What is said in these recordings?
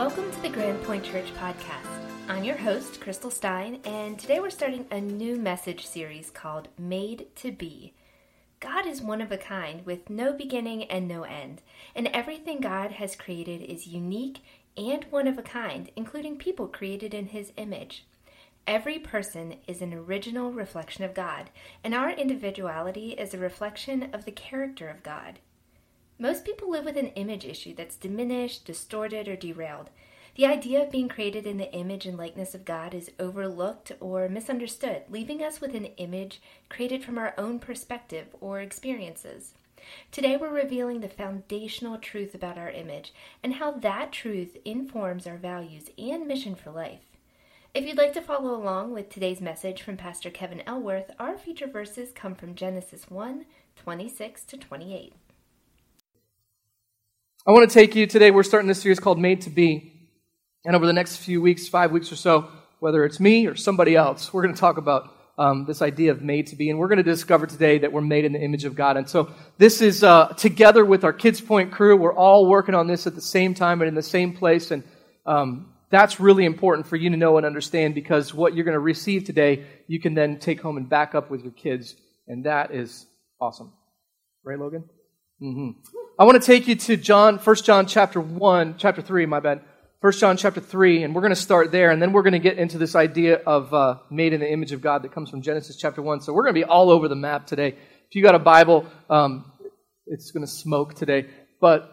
Welcome to the Grand Point Church podcast. I'm your host, Crystal Stein, and today we're starting a new message series called Made to Be. God is one of a kind with no beginning and no end, and everything God has created is unique and one of a kind, including people created in His image. Every person is an original reflection of God, and our individuality is a reflection of the character of God. Most people live with an image issue that's diminished, distorted, or derailed. The idea of being created in the image and likeness of God is overlooked or misunderstood, leaving us with an image created from our own perspective or experiences. Today, we're revealing the foundational truth about our image and how that truth informs our values and mission for life. If you'd like to follow along with today's message from Pastor Kevin Elworth, our feature verses come from Genesis 1 26 to 28. I want to take you today, we're starting this series called Made to Be. And over the next few weeks, five weeks or so, whether it's me or somebody else, we're going to talk about um, this idea of made to be. And we're going to discover today that we're made in the image of God. And so this is uh, together with our Kids Point crew. We're all working on this at the same time and in the same place. And um, that's really important for you to know and understand because what you're going to receive today, you can then take home and back up with your kids. And that is awesome. Right, Logan? Mm-hmm. I want to take you to John, 1 John chapter 1, chapter 3, my bad. 1 John chapter 3, and we're going to start there, and then we're going to get into this idea of uh, made in the image of God that comes from Genesis chapter 1. So we're going to be all over the map today. If you got a Bible, um, it's going to smoke today. But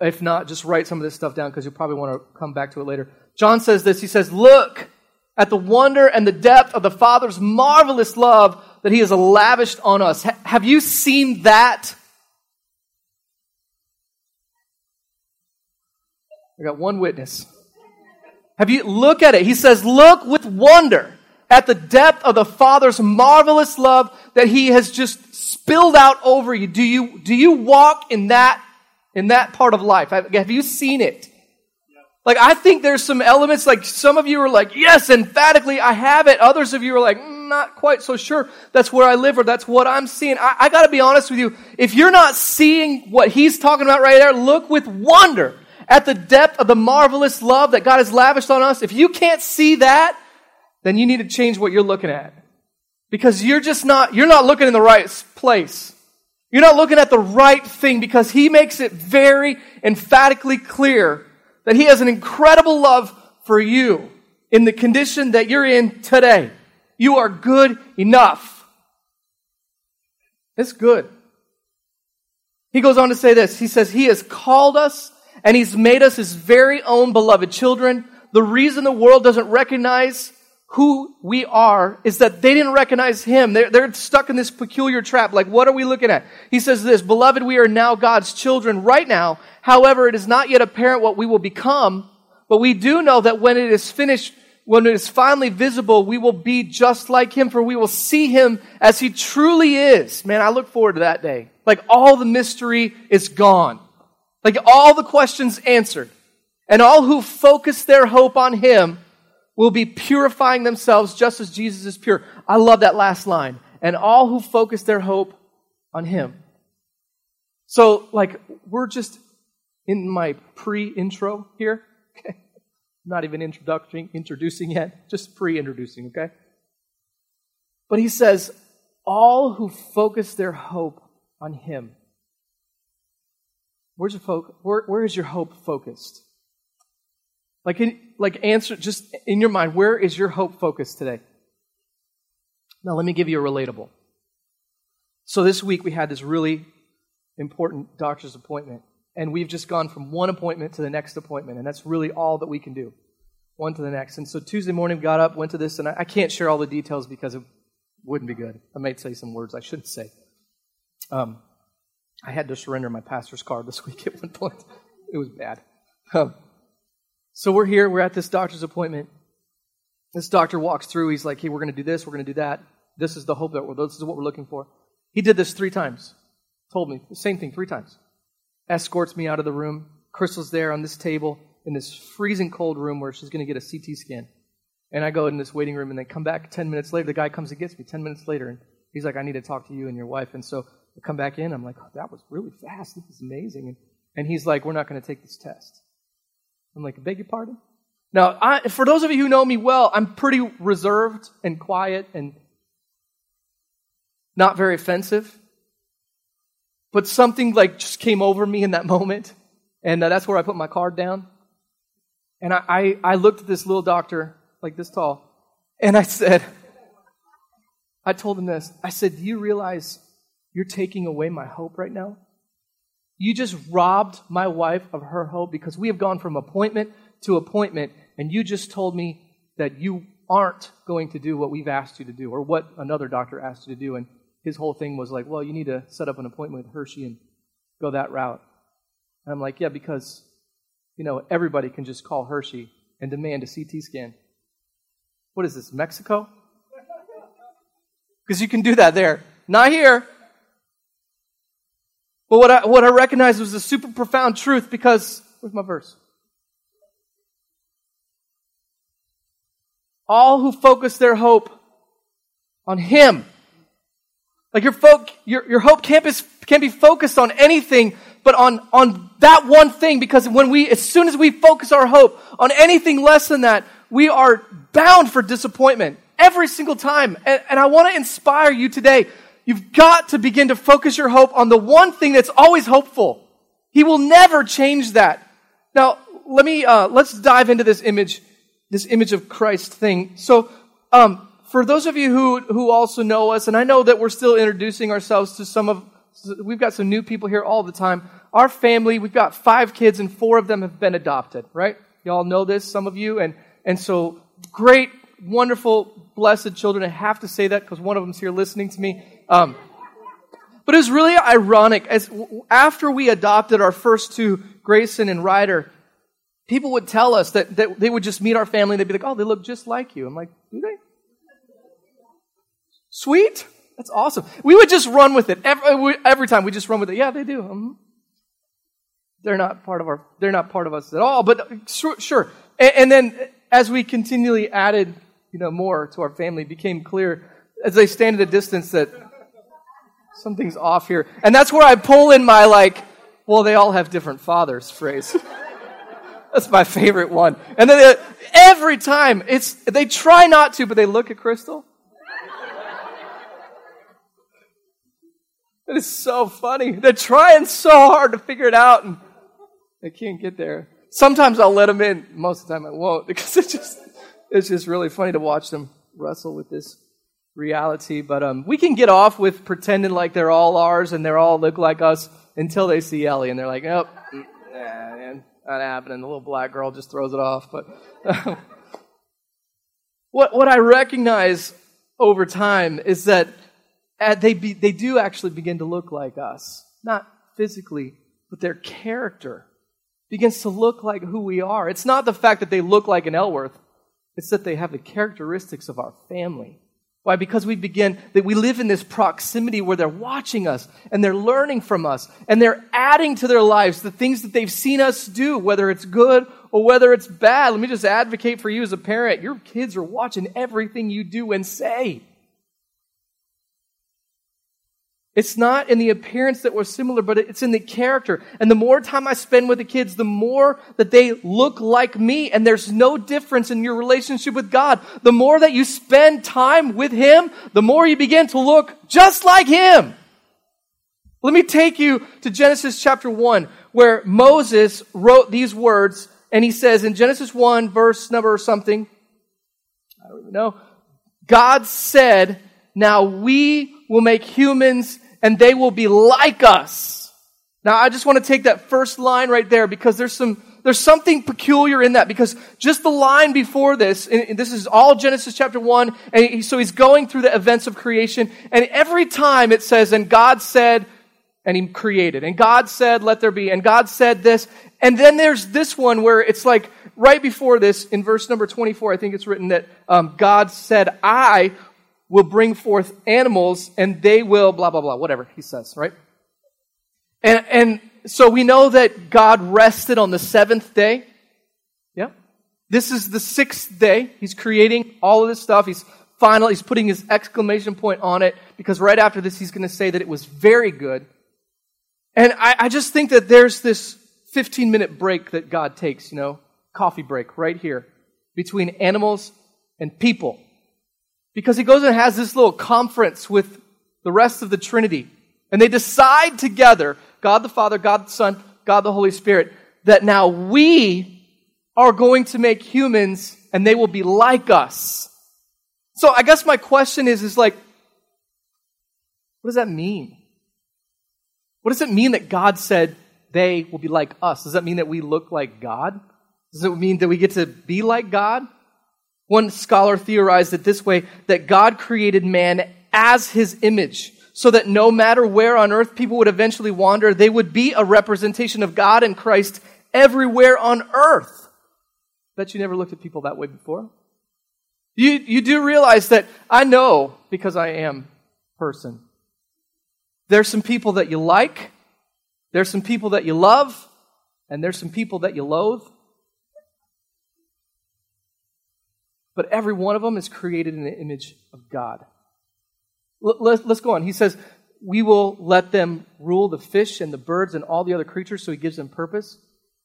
if not, just write some of this stuff down because you'll probably want to come back to it later. John says this He says, Look at the wonder and the depth of the Father's marvelous love that He has lavished on us. Have you seen that? I got one witness. Have you look at it? He says, "Look with wonder at the depth of the Father's marvelous love that he has just spilled out over you. Do you do you walk in that in that part of life? Have, have you seen it? Like I think there's some elements like some of you are like, "Yes, emphatically I have it." Others of you are like, mm, "Not quite so sure that's where I live or that's what I'm seeing." I, I got to be honest with you. If you're not seeing what he's talking about right there, look with wonder at the depth of the marvelous love that God has lavished on us, if you can't see that, then you need to change what you're looking at. Because you're just not, you're not looking in the right place. You're not looking at the right thing because He makes it very emphatically clear that He has an incredible love for you in the condition that you're in today. You are good enough. It's good. He goes on to say this. He says, He has called us and He's made us His very own beloved children. The reason the world doesn't recognize who we are is that they didn't recognize Him. They're, they're stuck in this peculiar trap. Like, what are we looking at? He says this, Beloved, we are now God's children right now. However, it is not yet apparent what we will become, but we do know that when it is finished, when it is finally visible, we will be just like him, for we will see him as he truly is. Man, I look forward to that day. Like all the mystery is gone. Like all the questions answered. And all who focus their hope on Him will be purifying themselves just as Jesus is pure. I love that last line. And all who focus their hope on Him. So, like, we're just in my pre intro here. Okay. Not even introducing, introducing yet, just pre introducing, okay? But he says, all who focus their hope on Him Where's your fo- where, where is your hope focused? Like, in, like answer just in your mind, where is your hope focused today? Now, let me give you a relatable. So this week we had this really important doctor's appointment, and we've just gone from one appointment to the next appointment, and that's really all that we can do, one to the next. And so Tuesday morning got up, went to this, and I, I can't share all the details because it wouldn't be good. I might say some words I shouldn't say. Um, I had to surrender my pastor's car this week at one point. It was bad. Um, so we're here, we're at this doctor's appointment. This doctor walks through, he's like, hey, we're going to do this, we're going to do that. This is the hope that we're, this is what we're looking for. He did this three times. Told me the same thing three times. Escorts me out of the room. Crystal's there on this table in this freezing cold room where she's going to get a CT scan. And I go in this waiting room and they come back 10 minutes later. The guy comes and gets me 10 minutes later and he's like, I need to talk to you and your wife. And so I come back in. I'm like, oh, that was really fast. This is amazing. And, and he's like, we're not going to take this test. I'm like, beg your pardon? Now, I, for those of you who know me well, I'm pretty reserved and quiet and not very offensive. But something like just came over me in that moment. And uh, that's where I put my card down. And I, I, I looked at this little doctor, like this tall, and I said, I told him this. I said, Do you realize you're taking away my hope right now? You just robbed my wife of her hope because we have gone from appointment to appointment, and you just told me that you aren't going to do what we've asked you to do or what another doctor asked you to do. And his whole thing was like, well, you need to set up an appointment with Hershey and go that route. And I'm like, yeah, because, you know, everybody can just call Hershey and demand a CT scan. What is this, Mexico? Because you can do that there. Not here. But what I, what I recognized was a super profound truth because, where's my verse? All who focus their hope on Him like your, folk, your, your hope can't be, can't be focused on anything but on, on that one thing because when we, as soon as we focus our hope on anything less than that, we are bound for disappointment every single time. And, and I want to inspire you today. You've got to begin to focus your hope on the one thing that's always hopeful. He will never change that. Now, let me, uh, let's dive into this image, this image of Christ thing. So, um, for those of you who, who also know us, and I know that we're still introducing ourselves to some of, we've got some new people here all the time. Our family, we've got five kids, and four of them have been adopted, right? Y'all know this, some of you, and, and so great, wonderful, blessed children. I have to say that because one of them's here listening to me. Um, but it was really ironic as after we adopted our first two, Grayson and Ryder, people would tell us that, that they would just meet our family and they'd be like, oh, they look just like you. I'm like, do they? Sweet? That's awesome. We would just run with it. Every, every time we just run with it. Yeah, they do. Mm-hmm. They're not part of our, they're not part of us at all, but sure. sure. And, and then as we continually added, you know, more to our family, became clear as they stand at a distance that something's off here. And that's where I pull in my like, well, they all have different fathers phrase. That's my favorite one. And then they, every time it's they try not to, but they look at Crystal It is so funny. They're trying so hard to figure it out and they can't get there. Sometimes I'll let them in. Most of the time I won't because it's just, it's just really funny to watch them wrestle with this reality. But um, we can get off with pretending like they're all ours and they all look like us until they see Ellie and they're like, nope, nah, man, not happening. The little black girl just throws it off. But what, what I recognize over time is that they, be, they do actually begin to look like us. Not physically, but their character begins to look like who we are. It's not the fact that they look like an Elworth, it's that they have the characteristics of our family. Why? Because we begin, that we live in this proximity where they're watching us and they're learning from us and they're adding to their lives the things that they've seen us do, whether it's good or whether it's bad. Let me just advocate for you as a parent. Your kids are watching everything you do and say. It's not in the appearance that we're similar, but it's in the character. And the more time I spend with the kids, the more that they look like me. And there's no difference in your relationship with God. The more that you spend time with Him, the more you begin to look just like Him. Let me take you to Genesis chapter 1, where Moses wrote these words. And he says in Genesis 1, verse number or something, I don't even know. God said, now we will make humans and they will be like us. Now I just want to take that first line right there because there's some, there's something peculiar in that because just the line before this, and this is all Genesis chapter 1, and so he's going through the events of creation, and every time it says, and God said, and he created, and God said, let there be, and God said this, and then there's this one where it's like, right before this, in verse number 24, I think it's written that um, God said, I will bring forth animals and they will blah, blah, blah, whatever he says, right? And, and so we know that God rested on the seventh day. Yeah. This is the sixth day. He's creating all of this stuff. He's final. He's putting his exclamation point on it because right after this, he's going to say that it was very good. And I, I just think that there's this 15 minute break that God takes, you know, coffee break right here between animals and people. Because he goes and has this little conference with the rest of the Trinity. And they decide together, God the Father, God the Son, God the Holy Spirit, that now we are going to make humans and they will be like us. So I guess my question is, is like, what does that mean? What does it mean that God said they will be like us? Does that mean that we look like God? Does it mean that we get to be like God? One scholar theorized it this way that God created man as his image, so that no matter where on earth people would eventually wander, they would be a representation of God and Christ everywhere on earth. Bet you never looked at people that way before. You, you do realize that I know, because I am person, there's some people that you like, there's some people that you love, and there's some people that you loathe. But every one of them is created in the image of God. Let's go on. He says, We will let them rule the fish and the birds and all the other creatures, so he gives them purpose.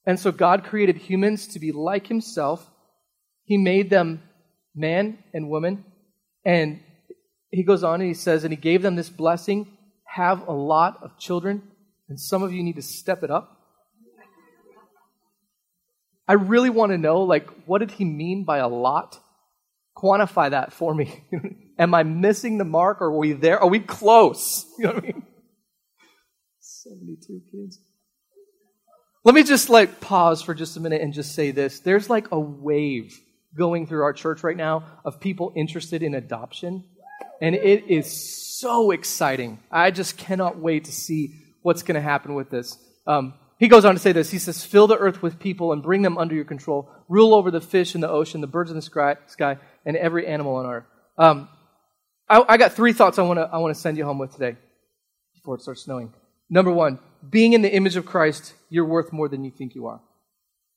And so God created humans to be like himself. He made them man and woman. And he goes on and he says, And he gave them this blessing have a lot of children. And some of you need to step it up. I really want to know, like, what did he mean by a lot? Quantify that for me. Am I missing the mark? Or are we there? Are we close? You know what I mean? 72 kids. Let me just like pause for just a minute and just say this. There's like a wave going through our church right now of people interested in adoption. And it is so exciting. I just cannot wait to see what's going to happen with this. Um, he goes on to say this. He says, Fill the earth with people and bring them under your control. Rule over the fish in the ocean, the birds in the sky, and every animal on earth. Um, I, I, got three thoughts I want to I want to send you home with today before it starts snowing. Number one, being in the image of Christ, you're worth more than you think you are.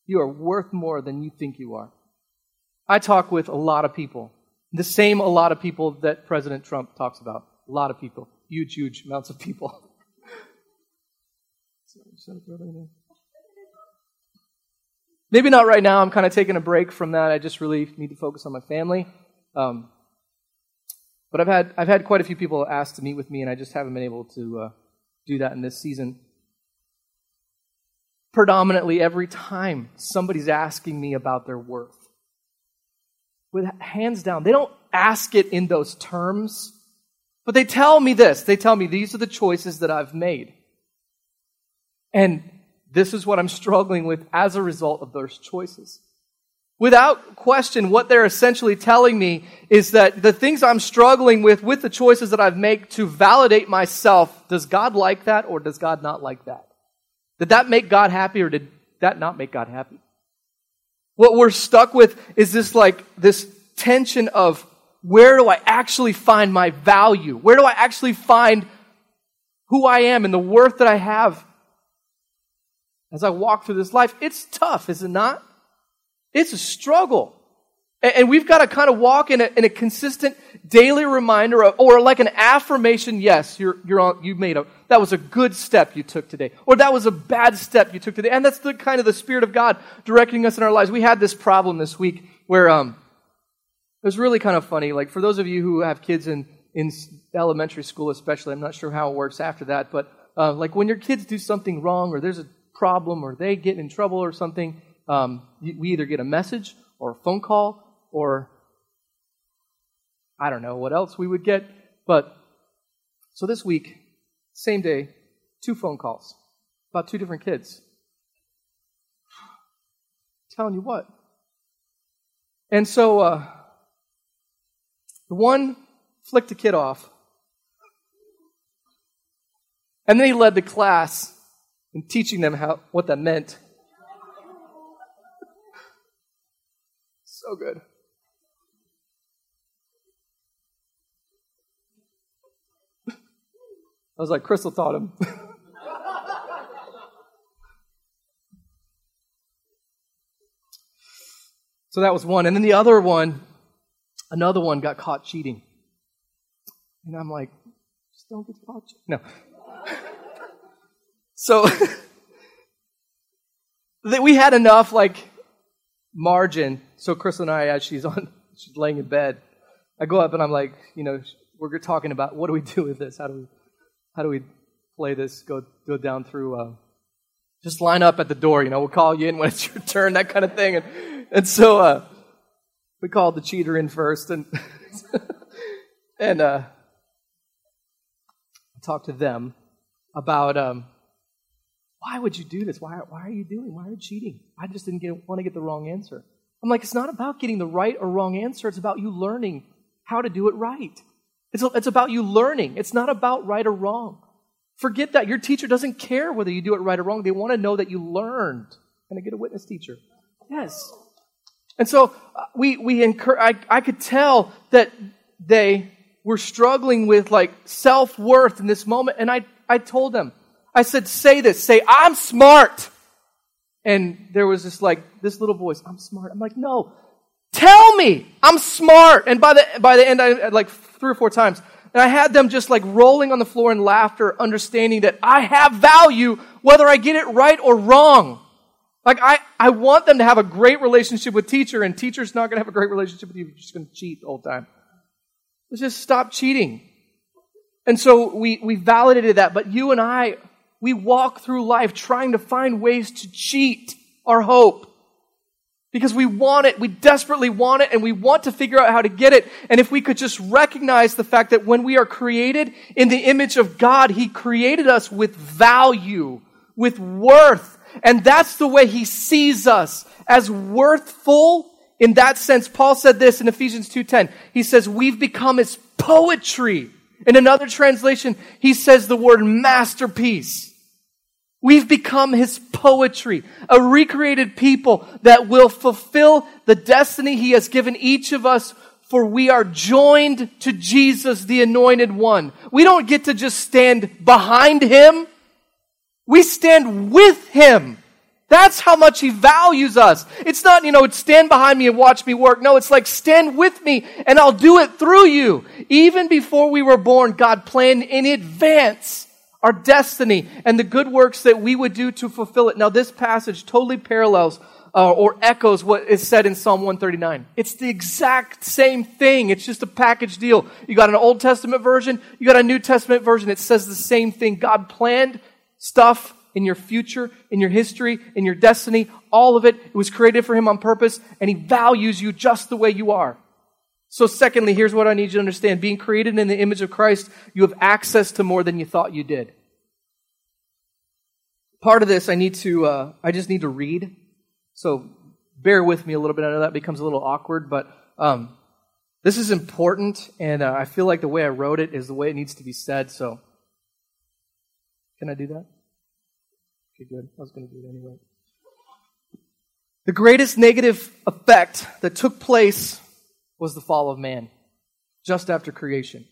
You are worth more than you think you are. I talk with a lot of people, the same a lot of people that President Trump talks about. A lot of people, huge, huge amounts of people. Maybe not right now. I'm kind of taking a break from that. I just really need to focus on my family. Um, but I've had I've had quite a few people ask to meet with me, and I just haven't been able to uh, do that in this season. Predominantly, every time somebody's asking me about their worth, with hands down, they don't ask it in those terms, but they tell me this. They tell me these are the choices that I've made. And this is what I'm struggling with as a result of those choices. Without question, what they're essentially telling me is that the things I'm struggling with, with the choices that I've made to validate myself, does God like that or does God not like that? Did that make God happy or did that not make God happy? What we're stuck with is this like, this tension of where do I actually find my value? Where do I actually find who I am and the worth that I have as I walk through this life? It's tough, is it not? It's a struggle. And we've got to kind of walk in a, in a consistent daily reminder of, or like an affirmation. Yes, you're, you're on, you made a, that was a good step you took today. Or that was a bad step you took today. And that's the kind of the Spirit of God directing us in our lives. We had this problem this week where, um, it was really kind of funny. Like for those of you who have kids in, in elementary school, especially, I'm not sure how it works after that, but, uh, like when your kids do something wrong or there's a problem or they get in trouble or something, um, we either get a message or a phone call or I don't know what else we would get. But so this week, same day, two phone calls about two different kids. telling you what. And so uh, the one flicked the kid off. And then he led the class in teaching them how, what that meant. So good. I was like, Crystal taught him. so that was one. And then the other one, another one got caught cheating. And I'm like, just don't get caught cheating. No. So that we had enough, like, margin. So Crystal and I, as she's on, she's laying in bed, I go up and I'm like, you know, we're talking about what do we do with this? How do we, how do we play this? Go go down through. Uh, just line up at the door. You know, we'll call you in when it's your turn, that kind of thing. And and so uh, we called the cheater in first, and and uh, talked to them about um, why would you do this? Why why are you doing? Why are you cheating? I just didn't get, want to get the wrong answer. I'm like, it's not about getting the right or wrong answer. It's about you learning how to do it right. It's, it's about you learning. It's not about right or wrong. Forget that. Your teacher doesn't care whether you do it right or wrong. They want to know that you learned. Can I get a witness teacher? Yes. And so uh, we, we incur, I, I could tell that they were struggling with like self worth in this moment. And I, I told them, I said, say this, say, I'm smart. And there was this like, this little voice, I'm smart. I'm like, no, tell me I'm smart. And by the, by the end, I, like three or four times, and I had them just like rolling on the floor in laughter, understanding that I have value whether I get it right or wrong. Like I, I want them to have a great relationship with teacher, and teacher's not going to have a great relationship with you you're just going to cheat the time. Let's just stop cheating. And so we, we validated that, but you and I, we walk through life trying to find ways to cheat our hope. Because we want it, we desperately want it, and we want to figure out how to get it. And if we could just recognize the fact that when we are created in the image of God, He created us with value, with worth. And that's the way He sees us as worthful. In that sense, Paul said this in Ephesians 2.10. He says, we've become His poetry. In another translation, he says the word masterpiece. We've become his poetry, a recreated people that will fulfill the destiny he has given each of us for we are joined to Jesus, the anointed one. We don't get to just stand behind him. We stand with him. That's how much he values us. It's not, you know, stand behind me and watch me work. No, it's like stand with me and I'll do it through you. Even before we were born, God planned in advance our destiny and the good works that we would do to fulfill it. Now, this passage totally parallels uh, or echoes what is said in Psalm 139. It's the exact same thing. It's just a package deal. You got an Old Testament version, you got a New Testament version. It says the same thing. God planned stuff in your future, in your history, in your destiny, all of it. It was created for Him on purpose, and He values you just the way you are. So, secondly, here's what I need you to understand. Being created in the image of Christ, you have access to more than you thought you did. Part of this, I need to, uh, I just need to read. So, bear with me a little bit. I know that becomes a little awkward, but um, this is important, and uh, I feel like the way I wrote it is the way it needs to be said. So, can I do that? Okay, good. I was going to do it anyway. The greatest negative effect that took place was the fall of man, just after creation.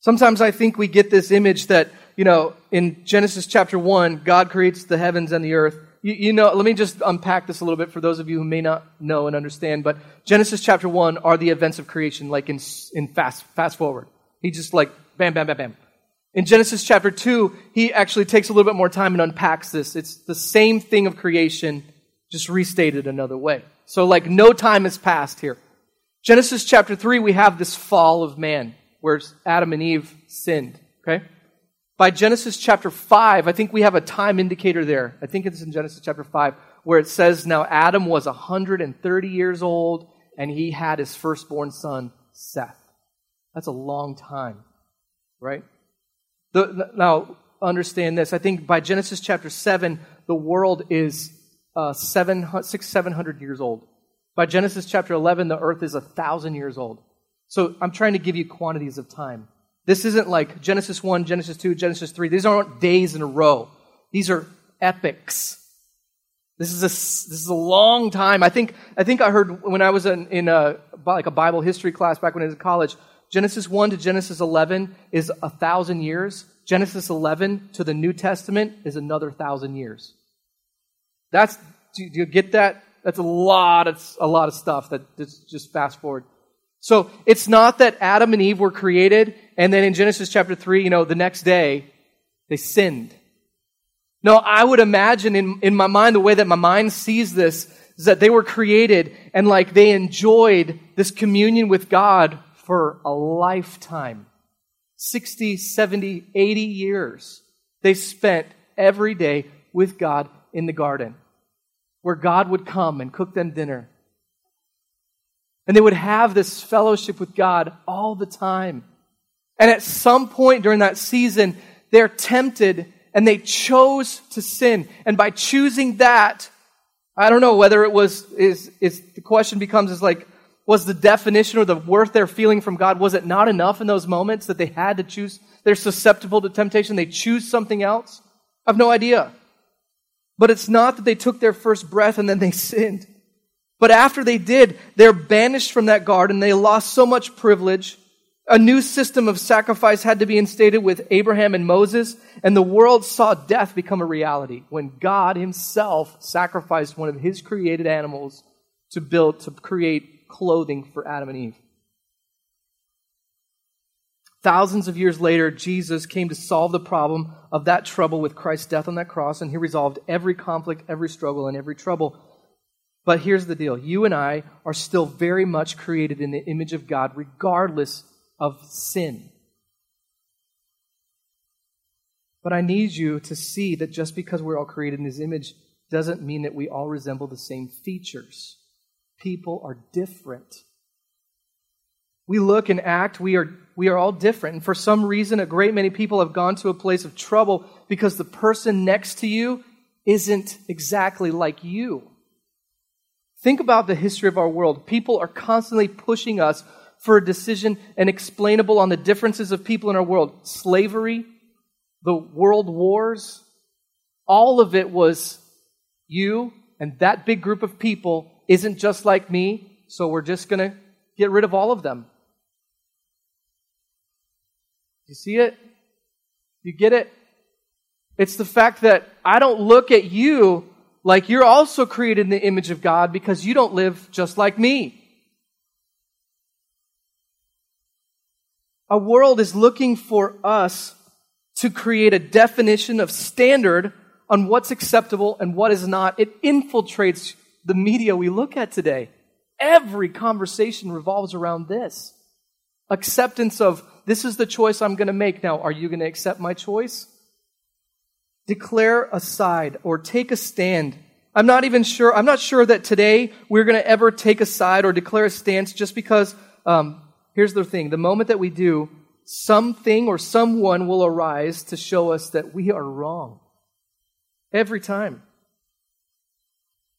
Sometimes I think we get this image that, you know, in Genesis chapter 1, God creates the heavens and the earth. You, you, know, let me just unpack this a little bit for those of you who may not know and understand, but Genesis chapter 1 are the events of creation, like in, in fast, fast forward. He just like, bam, bam, bam, bam. In Genesis chapter 2, he actually takes a little bit more time and unpacks this. It's the same thing of creation, just restated another way. So, like, no time has passed here. Genesis chapter 3, we have this fall of man where Adam and Eve sinned. Okay? By Genesis chapter 5, I think we have a time indicator there. I think it's in Genesis chapter 5, where it says, Now Adam was 130 years old, and he had his firstborn son, Seth. That's a long time, right? The, now, understand this. I think by Genesis chapter 7, the world is uh, six, 700 years old. By Genesis chapter 11, the earth is a thousand years old. So I'm trying to give you quantities of time. This isn't like Genesis 1, Genesis 2, Genesis 3. These aren't days in a row. These are epics. This is a, this is a long time. I think, I think I heard when I was in, in a, like a Bible history class back when I was in college, Genesis 1 to Genesis 11 is a thousand years. Genesis 11 to the New Testament is another thousand years. That's, do you get that? That's a lot of, a lot of stuff that just fast forward. So it's not that Adam and Eve were created and then in Genesis chapter 3, you know, the next day they sinned. No, I would imagine in, in my mind, the way that my mind sees this, is that they were created and like they enjoyed this communion with God for a lifetime 60, 70, 80 years. They spent every day with God in the garden, where God would come and cook them dinner. And they would have this fellowship with God all the time. And at some point during that season, they're tempted and they chose to sin. And by choosing that, I don't know whether it was, is, is the question becomes is like, was the definition or the worth they're feeling from God, was it not enough in those moments that they had to choose? They're susceptible to temptation. They choose something else? I have no idea. But it's not that they took their first breath and then they sinned. But after they did, they're banished from that garden. They lost so much privilege. A new system of sacrifice had to be instated with Abraham and Moses, and the world saw death become a reality when God himself sacrificed one of his created animals to build, to create clothing for Adam and Eve. Thousands of years later, Jesus came to solve the problem of that trouble with Christ's death on that cross, and he resolved every conflict, every struggle, and every trouble. But here's the deal you and I are still very much created in the image of God, regardless of sin. But I need you to see that just because we're all created in His image doesn't mean that we all resemble the same features. People are different. We look and act, we are, we are all different. And for some reason, a great many people have gone to a place of trouble because the person next to you isn't exactly like you. Think about the history of our world. People are constantly pushing us for a decision and explainable on the differences of people in our world. Slavery, the world wars, all of it was you and that big group of people isn't just like me, so we're just going to get rid of all of them. You see it? You get it? It's the fact that I don't look at you like you're also created in the image of God because you don't live just like me. Our world is looking for us to create a definition of standard on what's acceptable and what is not. It infiltrates the media we look at today. Every conversation revolves around this acceptance of this is the choice I'm going to make. Now, are you going to accept my choice? Declare a side or take a stand. I'm not even sure, I'm not sure that today we're going to ever take a side or declare a stance just because, um, here's the thing the moment that we do, something or someone will arise to show us that we are wrong. Every time.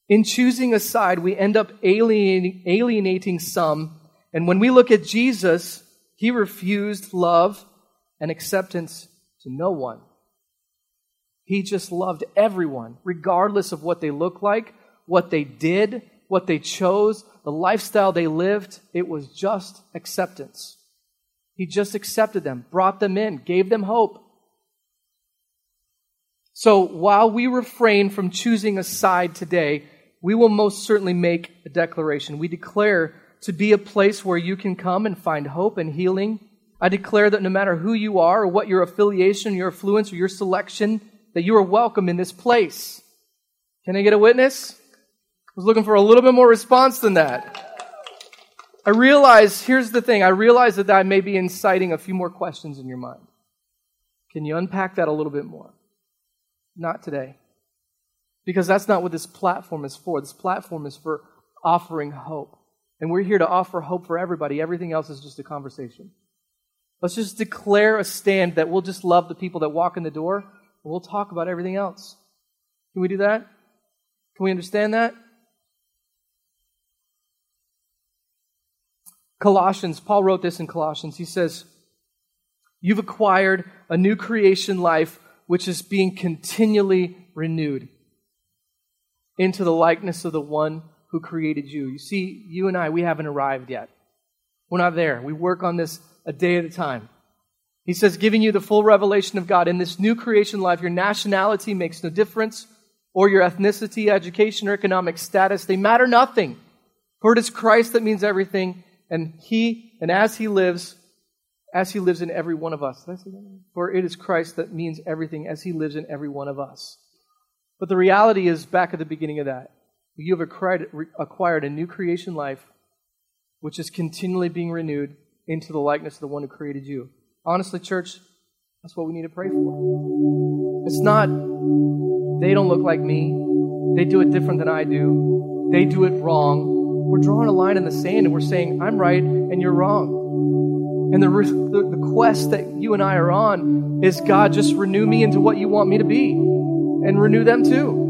In choosing a side, we end up alienating, alienating some. And when we look at Jesus, he refused love and acceptance to no one. He just loved everyone, regardless of what they looked like, what they did, what they chose, the lifestyle they lived. It was just acceptance. He just accepted them, brought them in, gave them hope. So while we refrain from choosing a side today, we will most certainly make a declaration. We declare to be a place where you can come and find hope and healing. I declare that no matter who you are or what your affiliation, your affluence, or your selection, that you are welcome in this place. Can I get a witness? I was looking for a little bit more response than that. I realize, here's the thing, I realize that I may be inciting a few more questions in your mind. Can you unpack that a little bit more? Not today. Because that's not what this platform is for. This platform is for offering hope. And we're here to offer hope for everybody. Everything else is just a conversation. Let's just declare a stand that we'll just love the people that walk in the door and we'll talk about everything else. Can we do that? Can we understand that? Colossians, Paul wrote this in Colossians. He says, You've acquired a new creation life which is being continually renewed into the likeness of the one who created you. You see, you and I, we haven't arrived yet. We're not there. We work on this a day at a time. He says, giving you the full revelation of God. In this new creation life, your nationality makes no difference, or your ethnicity, education, or economic status. They matter nothing. For it is Christ that means everything, and He, and as He lives, as He lives in every one of us. For it is Christ that means everything as He lives in every one of us. But the reality is, back at the beginning of that, You have acquired, acquired a new creation life, which is continually being renewed into the likeness of the one who created you. Honestly, church, that's what we need to pray for. It's not, they don't look like me. They do it different than I do. They do it wrong. We're drawing a line in the sand and we're saying, I'm right and you're wrong. And the, the, the quest that you and I are on is God, just renew me into what you want me to be and renew them too.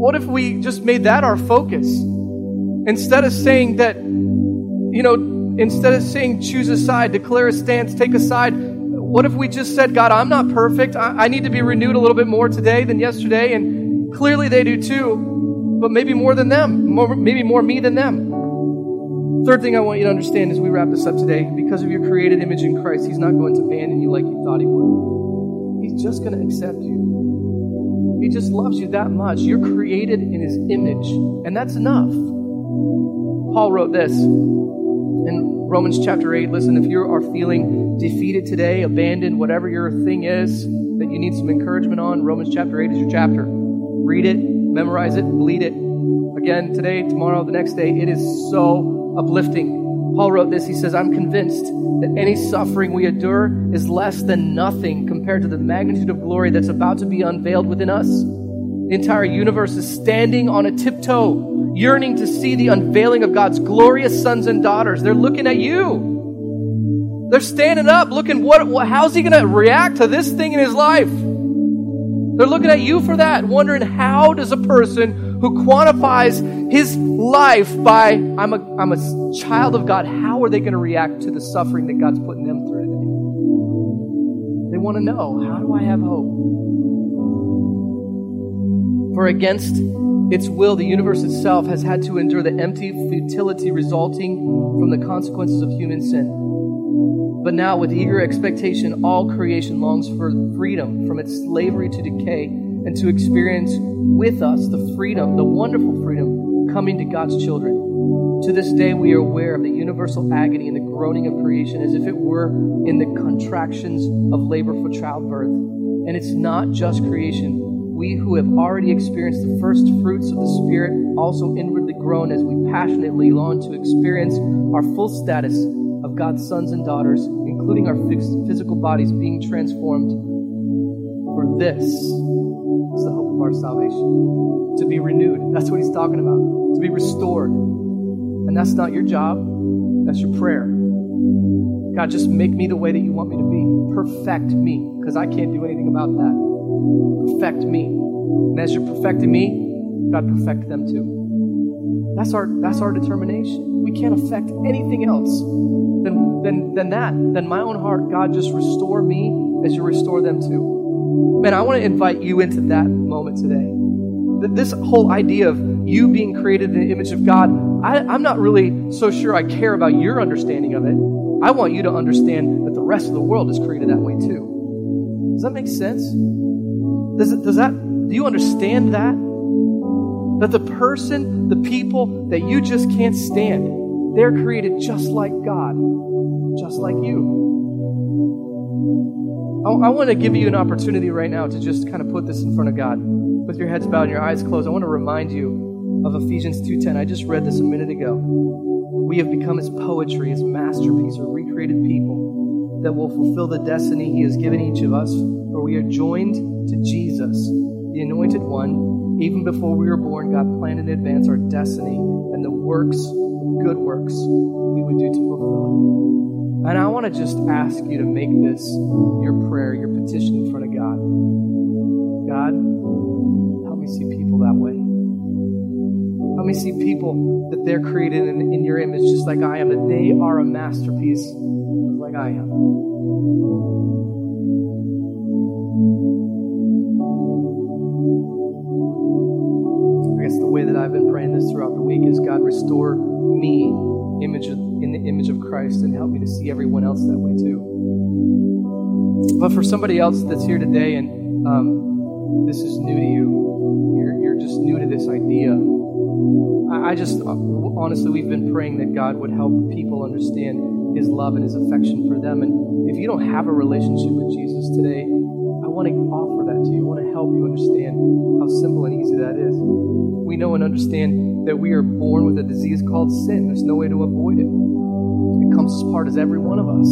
What if we just made that our focus? Instead of saying that, you know, instead of saying choose a side, declare a stance, take a side, what if we just said, God, I'm not perfect. I, I need to be renewed a little bit more today than yesterday, and clearly they do too, but maybe more than them, more, maybe more me than them. Third thing I want you to understand as we wrap this up today, because of your created image in Christ, He's not going to abandon you like you thought He would. He's just going to accept you. He just loves you that much. You're created in His image, and that's enough. Paul wrote this in Romans chapter 8. Listen, if you are feeling defeated today, abandoned, whatever your thing is that you need some encouragement on, Romans chapter 8 is your chapter. Read it, memorize it, bleed it. Again, today, tomorrow, the next day. It is so uplifting. Paul wrote this. He says, I'm convinced that any suffering we endure is less than nothing compared to the magnitude of glory that's about to be unveiled within us. The entire universe is standing on a tiptoe, yearning to see the unveiling of God's glorious sons and daughters. They're looking at you. They're standing up, looking, what, what how's he going to react to this thing in his life? They're looking at you for that, wondering how does a person who quantifies his life by, I'm a, I'm a child of God, how are they going to react to the suffering that God's putting them through today? They want to know, how do I have hope? For against its will, the universe itself has had to endure the empty futility resulting from the consequences of human sin. But now, with eager expectation, all creation longs for freedom from its slavery to decay and to experience with us the freedom, the wonderful freedom coming to God's children. To this day, we are aware of the universal agony and the groaning of creation as if it were in the contractions of labor for childbirth. And it's not just creation. We who have already experienced the first fruits of the Spirit also inwardly groan as we passionately long to experience our full status of God's sons and daughters, including our physical bodies being transformed. For this is the hope of our salvation. To be renewed. That's what he's talking about. To be restored. And that's not your job, that's your prayer. God, just make me the way that you want me to be. Perfect me, because I can't do anything about that. Perfect me. And as you're perfecting me, God, perfect them too. That's our, that's our determination. We can't affect anything else than, than, than that, than my own heart. God, just restore me as you restore them too. Man, I want to invite you into that moment today. This whole idea of you being created in the image of God, I, I'm not really so sure I care about your understanding of it. I want you to understand that the rest of the world is created that way too. Does that make sense? Does, it, does that, do you understand that? That the person, the people that you just can't stand, they're created just like God, just like you. I, I want to give you an opportunity right now to just kind of put this in front of God. With your heads bowed and your eyes closed, I want to remind you of Ephesians 2.10. I just read this a minute ago. We have become his poetry, his masterpiece, or recreated people that will fulfill the destiny he has given each of us, for we are joined to Jesus, the anointed one. Even before we were born, God planned in advance our destiny and the works, the good works we would do to fulfill it. And I want to just ask you to make this your prayer, your petition in front of God. God, me see people that way. Help me see people that they're created in, in your image just like I am, that they are a masterpiece like I am. I guess the way that I've been praying this throughout the week is God, restore me image of, in the image of Christ and help me to see everyone else that way too. But for somebody else that's here today and um, this is new to you, I, I just, uh, honestly, we've been praying that God would help people understand His love and His affection for them. And if you don't have a relationship with Jesus today, I want to offer that to you. I want to help you understand how simple and easy that is We know and understand that we are born with a disease called sin. There's no way to avoid it. It comes as part of every one of us.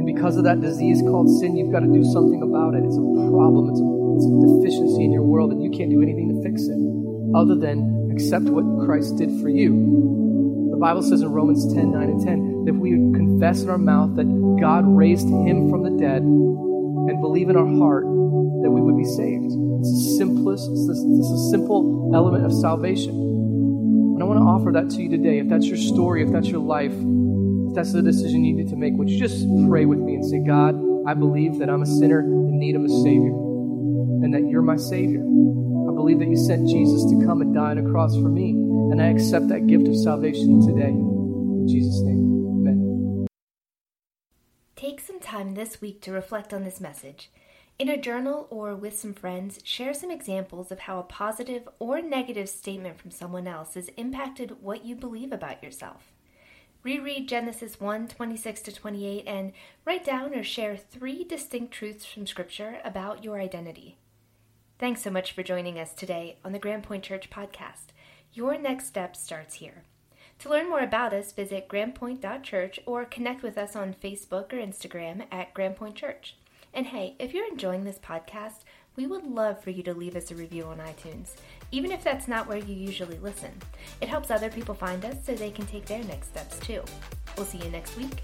And because of that disease called sin, you've got to do something about it. It's a problem, it's a, it's a deficiency in your world, and you can't do anything to fix it other than accept what Christ did for you. The Bible says in Romans 10 9 and 10 that if we confess in our mouth that God raised him from the dead and believe in our heart that we would be saved. It's the simplest, it's, this, it's a simple element of salvation. And I want to offer that to you today. If that's your story, if that's your life, if that's the decision you need to make, would you just pray with me and say, God, I believe that I'm a sinner in need of a Savior and that you're my Savior. Believe that you sent Jesus to come and die on a cross for me, and I accept that gift of salvation today. In Jesus' name, amen. Take some time this week to reflect on this message. In a journal or with some friends, share some examples of how a positive or negative statement from someone else has impacted what you believe about yourself. Reread Genesis 1 26 to 28 and write down or share three distinct truths from Scripture about your identity. Thanks so much for joining us today on the Grand Point Church podcast. Your next step starts here. To learn more about us, visit grandpoint.church or connect with us on Facebook or Instagram at Grandpoint Church. And hey, if you're enjoying this podcast, we would love for you to leave us a review on iTunes, even if that's not where you usually listen. It helps other people find us so they can take their next steps too. We'll see you next week.